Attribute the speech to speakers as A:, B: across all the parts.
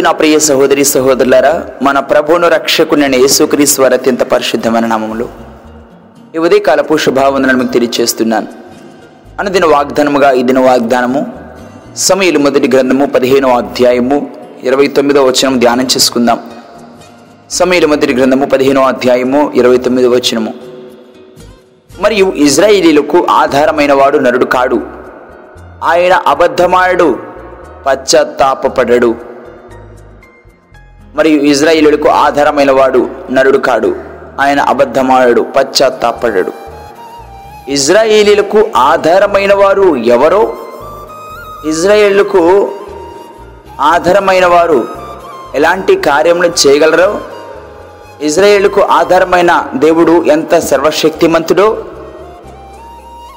A: ప్రభునందు నా ప్రియ సహోదరి సహోదరులారా మన ప్రభువును రక్షకునైన యేసుక్రీశ్వర అత్యంత పరిశుద్ధమైన నామములు. ఈ ఉదయకాలపు శుభావందనలు మీకు తెలియజేస్తున్నాను అనుదిన వాగ్దానముగా ఈ దిన వాగ్దానము సమయలు మొదటి గ్రంథము పదిహేనో అధ్యాయము ఇరవై తొమ్మిదో వచనం ధ్యానం చేసుకుందాం. సమయలు మొదటి గ్రంథము పదిహేనో అధ్యాయము ఇరవై తొమ్మిదో వచనము. మరియు ఇజ్రాయిలీలకు ఆధారమైన వాడు నరుడు కాడు. ఆయన అబద్ధమాడు పశ్చాత్తాపడడు మరియు ఇజ్రాయిలుడికు ఆధారమైన వాడు నరుడు కాడు. ఆయన అబద్ధమాడు పశ్చాత్తాపడడు ఇజ్రాయేలీలకు ఆధారమైన వారు ఎవరో? ఇజ్రాయేళ్ళకు ఆధారమైన వారు ఎలాంటి కార్యములు చేయగలరో? ఇజ్రాయేళ్ళకు ఆధారమైన దేవుడు ఎంత సర్వశక్తిమంతుడో?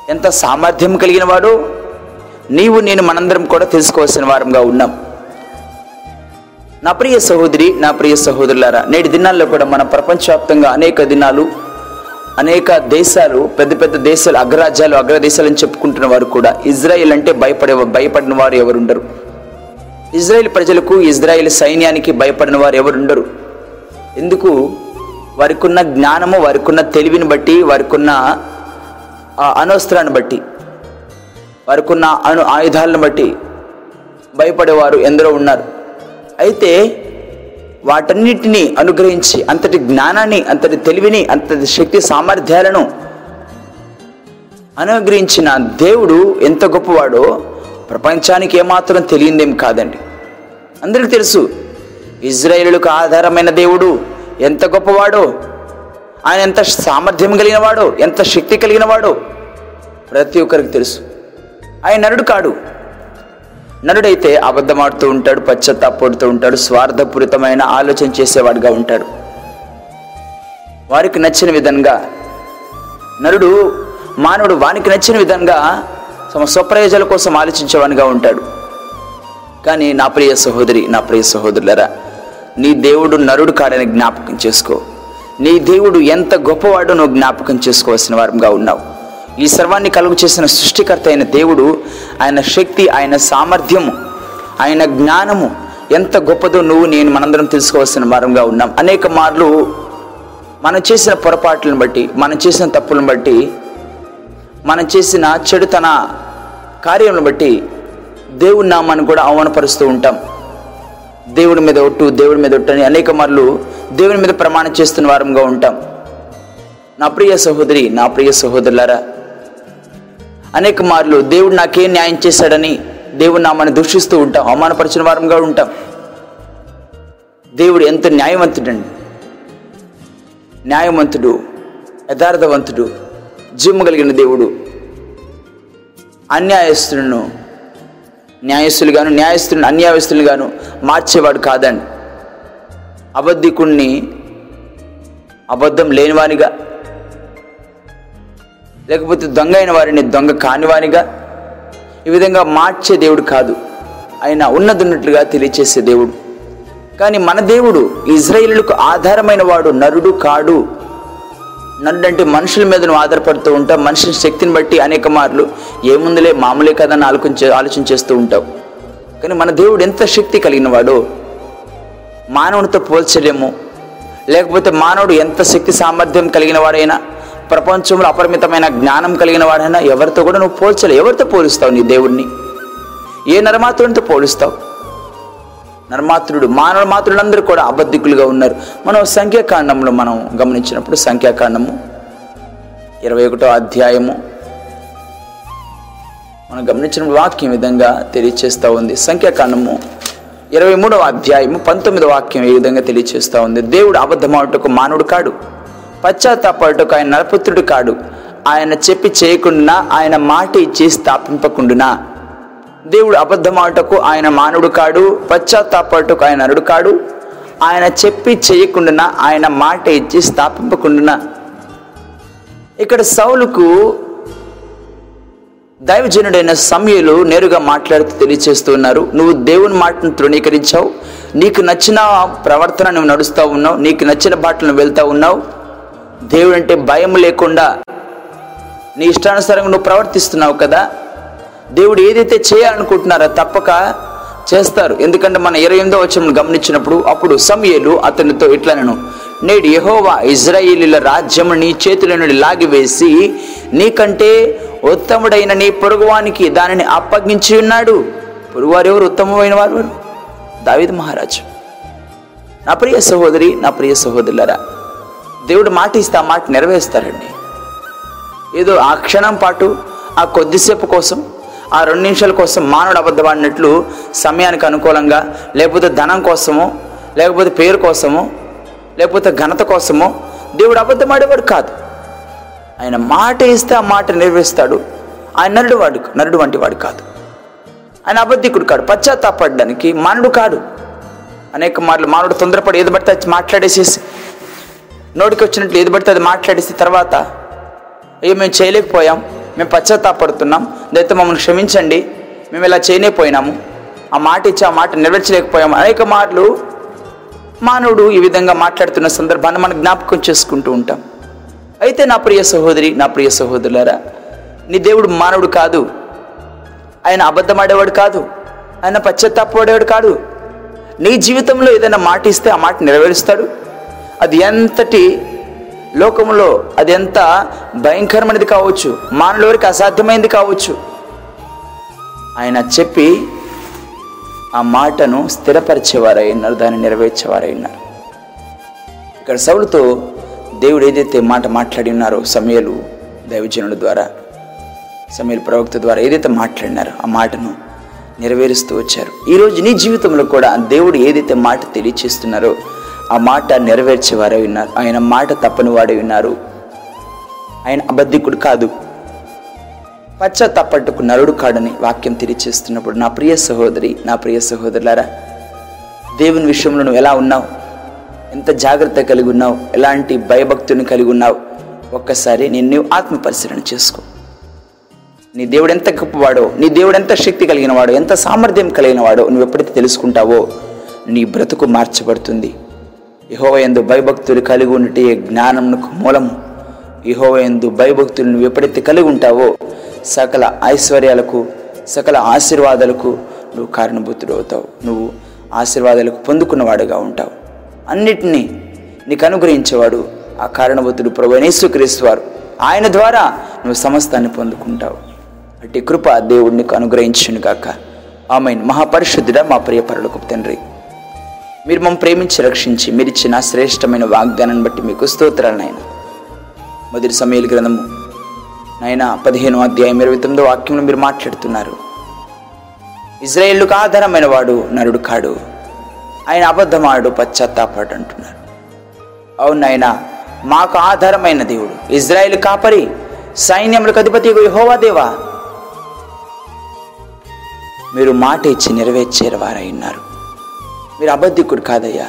A: ఎంత సామర్థ్యం కలిగిన వాడో? నీవు నేను మనందరం కూడా తెలుసుకోవాల్సిన వారంగా ఉన్నాం. నా ప్రియ సహోదరి నా ప్రియ సహోదరులారా నేటి దినాల్లో కూడా మన ప్రపంచవ్యాప్తంగా అనేక దినాలు అనేక దేశాలు పెద్ద పెద్ద దేశాలు అగ్రరాజ్యాలు అగ్రదేశాలని చెప్పుకుంటున్న వారు కూడా ఇజ్రాయిల్ అంటే భయపడే భయపడిన వారు ఎవరుండరు. ఇజ్రాయెల్ ప్రజలకు ఇజ్రాయెల్ సైన్యానికి భయపడిన వారు ఎవరుండరు. ఎందుకు? వారికి ఉన్న జ్ఞానము వారికి ఉన్న తెలివిని బట్టి వారికి ఉన్న అనవసరాన్ని బట్టి వారికి ఉన్న అణు ఆయుధాలను బట్టి భయపడేవారు ఎందరో ఉన్నారు. అయితే వాటన్నిటినీ అనుగ్రహించి అంతటి జ్ఞానాన్ని అంతటి తెలివిని అంతటి శక్తి సామర్థ్యాలను అనుగ్రహించిన దేవుడు ఎంత గొప్పవాడో ప్రపంచానికి ఏమాత్రం తెలియందేం కాదండి. అందరికీ తెలుసు ఇజ్రాయేలులకు ఆధారమైన దేవుడు ఎంత గొప్పవాడో ఆయన ఎంత సామర్థ్యం కలిగిన వాడో ఎంత శక్తి కలిగిన వాడో ప్రతి ఒక్కరికి తెలుసు. ఆయన నరుడు కాడు. నరుడైతే అబద్ధమాడుతూ ఉంటాడు పశ్చత్తాపడుతూ ఉంటాడు స్వార్థపూరితమైన ఆలోచన చేసేవాడిగా ఉంటాడు. వారికి నచ్చిన విధంగా నరుడు మానవుడు వానికి నచ్చిన విధంగా తమ స్వప్రయోజనాల కోసం ఆలోచించేవానిగా ఉంటాడు. కానీ నా ప్రియ సహోదరి నా ప్రియ సహోదరులరా నీ దేవుడు నరుడు కాడని జ్ఞాపకం చేసుకో. నీ దేవుడు ఎంత గొప్పవాడో నువ్వు జ్ఞాపకం చేసుకోవాల్సిన వారంగా ఉన్నావు. ఈ సర్వాన్ని కలుగు చేసిన సృష్టికర్త అయిన దేవుడు ఆయన శక్తి ఆయన సామర్థ్యము ఆయన జ్ఞానము ఎంత గొప్పదో నువ్వు నేను మనందరం తెలుసుకోవాల్సిన వారంగా ఉన్నాం. అనేక మార్లు మనం చేసిన పొరపాట్లను బట్టి మనం చేసిన తప్పులను బట్టి మనం చేసిన చెడుతన కార్యములను బట్టి దేవుడి నామాన్ని కూడా అవమానపరుస్తూ ఉంటాం. దేవుడి మీద ఒట్టు దేవుడి మీద ఒట్టు అని అనేక మార్లు దేవుని మీద ప్రమాణం చేస్తున్న వారంగా ఉంటాం. నా ప్రియ సహోదరి నా ప్రియ సహోదరులారా అనేక మార్లు దేవుడు నాకేం న్యాయం చేశాడని దేవుడు నామాన్ని దూషిస్తూ ఉంటాం అవమానపరిచిన వారంగా ఉంటాం. దేవుడు ఎంత న్యాయవంతుడండి. న్యాయవంతుడు యథార్థవంతుడు జిమ్ము కలిగిన దేవుడు అన్యాయస్తులను న్యాయస్తులుగాను న్యాయస్తులను అన్యాయస్తులుగాను మార్చేవాడు కాదండి. అబద్ధికుణ్ణి అబద్ధం లేనివానిగా లేకపోతే దొంగ అయిన వారిని దొంగ కానివానిగా? ఈ విధంగా మార్చే దేవుడు కాదు. ఆయన ఉన్నదున్నట్లుగా తెలియచేసే దేవుడు. కానీ మన దేవుడు ఇజ్రాయిలులకు ఆధారమైన వాడు నరుడు కాడు. నరుడు అంటే మనుషుల మీద నువ్వు ఆధారపడుతూ ఉంటావు. మనుషుల శక్తిని బట్టి అనేక మార్లు ఏముందులే మామూలే కదా అని ఆలోచించే ఆలోచన చేస్తూ ఉంటావు. కానీ మన దేవుడు ఎంత శక్తి కలిగినవాడో మానవునితో పోల్చలేము. లేకపోతే మానవుడు ఎంత శక్తి సామర్థ్యం కలిగిన వాడైనా ప్రపంచంలో అపరిమితమైన జ్ఞానం కలిగిన వాడైనా ఎవరితో కూడా నువ్వు పోల్చలేవు. ఎవరితో పోలుస్తావు నీ దేవుణ్ణి? ఏ నరమాత్రునితో పోలుస్తావు? నరమాత్రుడు మానవ మాతృలందరూ కూడా అబద్ధికులుగా ఉన్నారు. మనం సంఖ్యాకాండంలో మనం గమనించినప్పుడు సంఖ్యాకాండము ఇరవై ఒకటో అధ్యాయము మనం గమనించిన వాక్యం విధంగా తెలియచేస్తూ ఉంది. సంఖ్యాకాండము ఇరవై మూడవ అధ్యాయము పంతొమ్మిదవ వాక్యం ఈ విధంగా తెలియచేస్తూ ఉంది. దేవుడు అబద్ధమాటకు మానవుడు కాడు. పశ్చాత్తాపడుటకు ఆయన నరపుత్రుడు కాడు. ఆయన చెప్పి చేయకుండా ఆయన మాట ఇచ్చి స్థాపింపకుండునా? దేవుడు అబద్ధమాటకు ఆయన మానవుడు కాడు పశ్చాత్తాపడుటకు ఆయన నరుడు కాడు. ఆయన చెప్పి చేయకుండా ఆయన మాట ఇచ్చి స్థాపింపకుండునా? ఇక్కడ సౌలుకు దైవజనుడైన సమయలు నేరుగా మాట్లాడుతూ తెలియచేస్తున్నారు నువ్వు దేవుని మాటను తృణీకరించావు నీకు నచ్చిన ప్రవర్తన నువ్వు నడుస్తూ ఉన్నావు నీకు నచ్చిన బాటలను వెళ్తూ ఉన్నావు దేవుడు అంటే భయం లేకుండా నీ ఇష్టానుసారంగా నువ్వు ప్రవర్తిస్తున్నావు కదా? దేవుడు ఏదైతే చేయాలనుకుంటున్నారో తప్పక చేస్తారు. ఎందుకంటే మన ఇరవై ఎనిమిదో వచ్చిన గమనించినప్పుడు అప్పుడు సమయలు అతనితో ఇట్లనను నేడు యహోవా ఇజ్రాయిలీల రాజ్యము నీ చేతుల నుండి లాగివేసి నీకంటే ఉత్తముడైన నీ పొరుగువానికి దానిని అప్పగించి ఉన్నాడు. పొరుగువారు ఎవరు? ఉత్తమమైన వారు దావిద్ మహారాజు. నా ప్రియ సహోదరి నా ప్రియ సహోదరులరా దేవుడు మాట ఇస్తే ఆ మాట నెరవేరుస్తారండి. ఏదో ఆ క్షణం పాటు ఆ కొద్దిసేపు కోసం ఆ రెండు నిమిషాల కోసం మానవుడు అబద్ధపడినట్లు సమయానికి అనుకూలంగా లేకపోతే ధనం కోసమో లేకపోతే పేరు కోసమో లేకపోతే ఘనత కోసమో దేవుడు అబద్ధమాడేవాడు కాదు. ఆయన మాట ఇస్తే ఆ మాట నెరవేరుస్తాడు. ఆయన నరుడు వాడు నరుడు వంటి వాడు కాదు. ఆయన అబద్ధికుడు కాడు పశ్చాత్తాపడడానికి మానవుడు కాడు. అనేక మార్లు మానవుడు తొందరపడి ఏది పడితే మాట్లాడేసేసి నోటికి వచ్చినట్లు ఏది పడితే అది మాట్లాడేసి తర్వాత అయ్యో మేము చేయలేకపోయాం మేము పశ్చాత్తాపడుతున్నాం దయతో మమ్మల్ని క్షమించండి మేము ఇలా చేయలేకపోయినాము ఆ మాట ఇచ్చి ఆ మాట నెరవేర్చలేకపోయాము అనేక మార్లు మానవుడు ఈ విధంగా మాట్లాడుతున్న సందర్భాన్ని మనం జ్ఞాపకం చేసుకుంటూ ఉంటాం. అయితే నా ప్రియ సహోదరి నా ప్రియ సహోదరులారా నీ దేవుడు మానవుడు కాదు. ఆయన అబద్ధమాడేవాడు కాదు. ఆయన పశ్చాత్తాపడేవాడు కాదు. నీ జీవితంలో ఏదైనా మాట ఇస్తే ఆ మాట నెరవేరుస్తాడు. అది ఎంతటి లోకంలో అది ఎంత భయంకరమైనది కావచ్చు మానవుల అసాధ్యమైనది కావచ్చు. ఆయన చెప్పి ఆ మాటను స్థిరపరిచేవారై ఉన్నారు దాన్ని నెరవేర్చేవారై ఉన్నారు. ఇక్కడ సౌలుతో దేవుడు ఏదైతే మాట మాట్లాడి ఉన్నారో సమయలు దైవజనుల ద్వారా సమయలు ప్రవక్త ద్వారా ఏదైతే మాట్లాడినారో ఆ మాటను నెరవేరుస్తూ వచ్చారు. ఈరోజు నీ జీవితంలో కూడా దేవుడు ఏదైతే మాట తెలియచేస్తున్నారో ఆ మాట నెరవేర్చేవారే ఉన్నారు. ఆయన మాట తప్పని వాడే ఉన్నారు. ఆయన అబద్ధికుడు కాదు. పచ్చ తప్పట్టుకు నరుడు కాడని వాక్యం తెలియచేస్తున్నప్పుడు నా ప్రియ సహోదరి నా ప్రియ సహోదరులారా దేవుని విషయంలో నువ్వు ఎలా ఉన్నావు? ఎంత జాగ్రత్త కలిగి ఉన్నావు? ఎలాంటి భయభక్తుని కలిగి ఉన్నావు? ఒక్కసారి నేను నువ్వు ఆత్మ పరిశీలన చేసుకో. నీ దేవుడు ఎంత గొప్పవాడో నీ దేవుడు ఎంత శక్తి కలిగిన వాడో ఎంత సామర్థ్యం కలిగిన వాడో నువ్వు ఎప్పుడైతే తెలుసుకుంటావో నీ బ్రతుకు మార్చబడుతుంది. యహోవయందు భయభక్తులు కలిగి ఉన్నట్టే జ్ఞానమునకు మూలము? యహోవయందు ఎందు నువ్వు ఎప్పుడైతే కలిగి ఉంటావో సకల ఐశ్వర్యాలకు సకల ఆశీర్వాదాలకు నువ్వు కారణభూతుడు అవుతావు నువ్వు ఆశీర్వాదాలకు పొందుకున్నవాడుగా ఉంటావు. అన్నిటినీ నీకు అనుగ్రహించేవాడు ఆ కారణభూతుడు ప్రభు యేసుక్రీస్తు వారు. ఆయన ద్వారా నువ్వు సమస్తాన్ని పొందుకుంటావు. అట్టి కృప దేవుడు నీకు అనుగ్రహించును గాక ఆమెన్. మహాపరిశుద్ధుడ మా ప్రియపరులకు తండ్రి. మీరు మమ్మల్ని ప్రేమించి రక్షించి మీరిచ్చిన శ్రేష్టమైన వాగ్దానాన్ని బట్టి మీకు స్తోత్రాలు నాయన. మొదటి సమయాల గ్రంథము నాయన పదిహేను అధ్యాయం ఇరవై తొమ్మిదో వాక్యంలో మీరు మాట్లాడుతున్నారు. ఇజ్రాయేళ్ళకు ఆధారమైన వాడు నరుడు కాడు. ఆయన అబద్ధమాడు పశ్చాత్తాపాడు అంటున్నారు. అవును ఆయన మాకు ఆధారమైన దేవుడు. ఇజ్రాయేల్ కాపరి సైన్యములకు అధిపతి యహోవా దేవా. మీరు మాట ఇచ్చి నెరవేర్చేరు వారై ఉన్నారు. మీరు అబద్ధికుడు కాదయ్యా.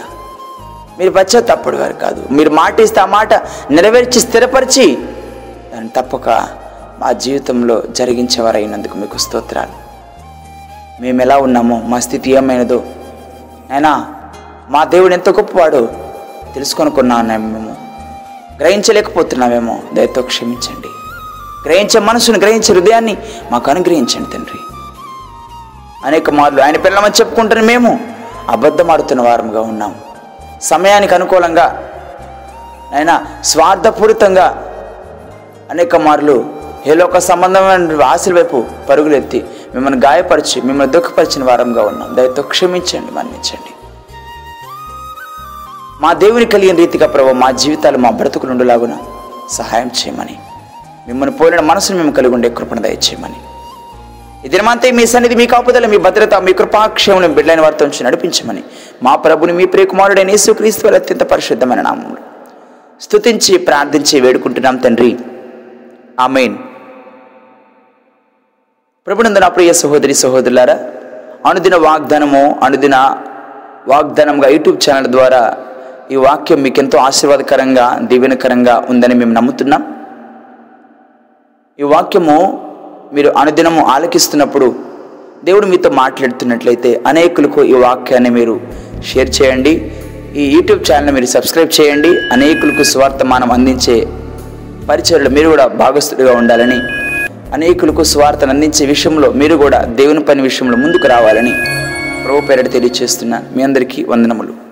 A: మీరు పశ్చాత్తాపడు వారు కాదు. మీరు మాట ఇస్తే ఆ మాట నెరవేర్చి స్థిరపరిచి దాన్ని తప్పక మా జీవితంలో జరిగించేవారైనందుకు మీకు స్తోత్రాలు. మేము ఎలా ఉన్నామో మా స్థితి ఏమైనదో. అయినా మా దేవుడు ఎంత గొప్పవాడు తెలుసుకొనుకున్నామేమో మేము. గ్రహించలేకపోతున్నామేమో దయతో క్షమించండి. గ్రహించే మనసును గ్రహించే హృదయాన్ని మాకు అనుగ్రహించండి తండ్రి. అనేక మార్లు ఆయన పిల్లమని చెప్పుకుంటున్న మేము అబద్ధమాడుతున్న వారముగా ఉన్నాం. సమయానికి అనుకూలంగా ఆయన స్వార్థపూరితంగా అనేక మార్లు ఏలోక సంబంధమైన ఆశల వైపు పరుగులెత్తి మిమ్మల్ని గాయపరిచి మిమ్మల్ని దుఃఖపరిచిన వారంగా ఉన్నాం. దయతో క్షమించండి మన్నించండి. మా దేవుని కలిగిన రీతిగా ప్రభు మా జీవితాలు మా బ్రతుకులు ఉండేలాగున సహాయం చేయమని మిమ్మల్ని పోలిన మనసును మేము కలిగి ఉండే కృపణ దయచేయమని. ఈ దినమంతా మీ సన్నిధి మీ కాపుదల మీ భద్రత మీ కృపాక్షేమం బిడ్డలైన వారితో ఉంచి నడిపించమని మా ప్రభుని మీ ప్రియకుమారుడైన యేసుక్రీస్తు వారి అత్యంత పరిశుద్ధమైన నామములు స్తుతించి ప్రార్థించి వేడుకుంటున్నాం తండ్రి. ఆమెన్. ప్రభునందు నా ప్రియ సహోదరి సహోదరులారా అనుదిన వాగ్దానము అనుదిన వాగ్దానంగా యూట్యూబ్ ఛానల్ ద్వారా ఈ వాక్యం మీకు ఎంతో ఆశీర్వాదకరంగా దీవెనకరంగా ఉందని మేము నమ్ముతున్నాం. ఈ వాక్యము మీరు అనుదినము ఆలకిస్తున్నప్పుడు దేవుడు మీతో మాట్లాడుతున్నట్లయితే అనేకులకు ఈ వాక్యాన్ని మీరు షేర్ చేయండి. ఈ యూట్యూబ్ ఛానల్ని మీరు సబ్స్క్రైబ్ చేయండి. అనేకులకు స్వార్థమానం అందించే పరిచయలు మీరు కూడా భాగస్థుడిగా ఉండాలని అనేకులకు స్వార్థను అందించే విషయంలో మీరు కూడా దేవుని పని విషయంలో ముందుకు రావాలని ప్రభు పేరట తెలియజేస్తున్న మీ అందరికీ వందనములు.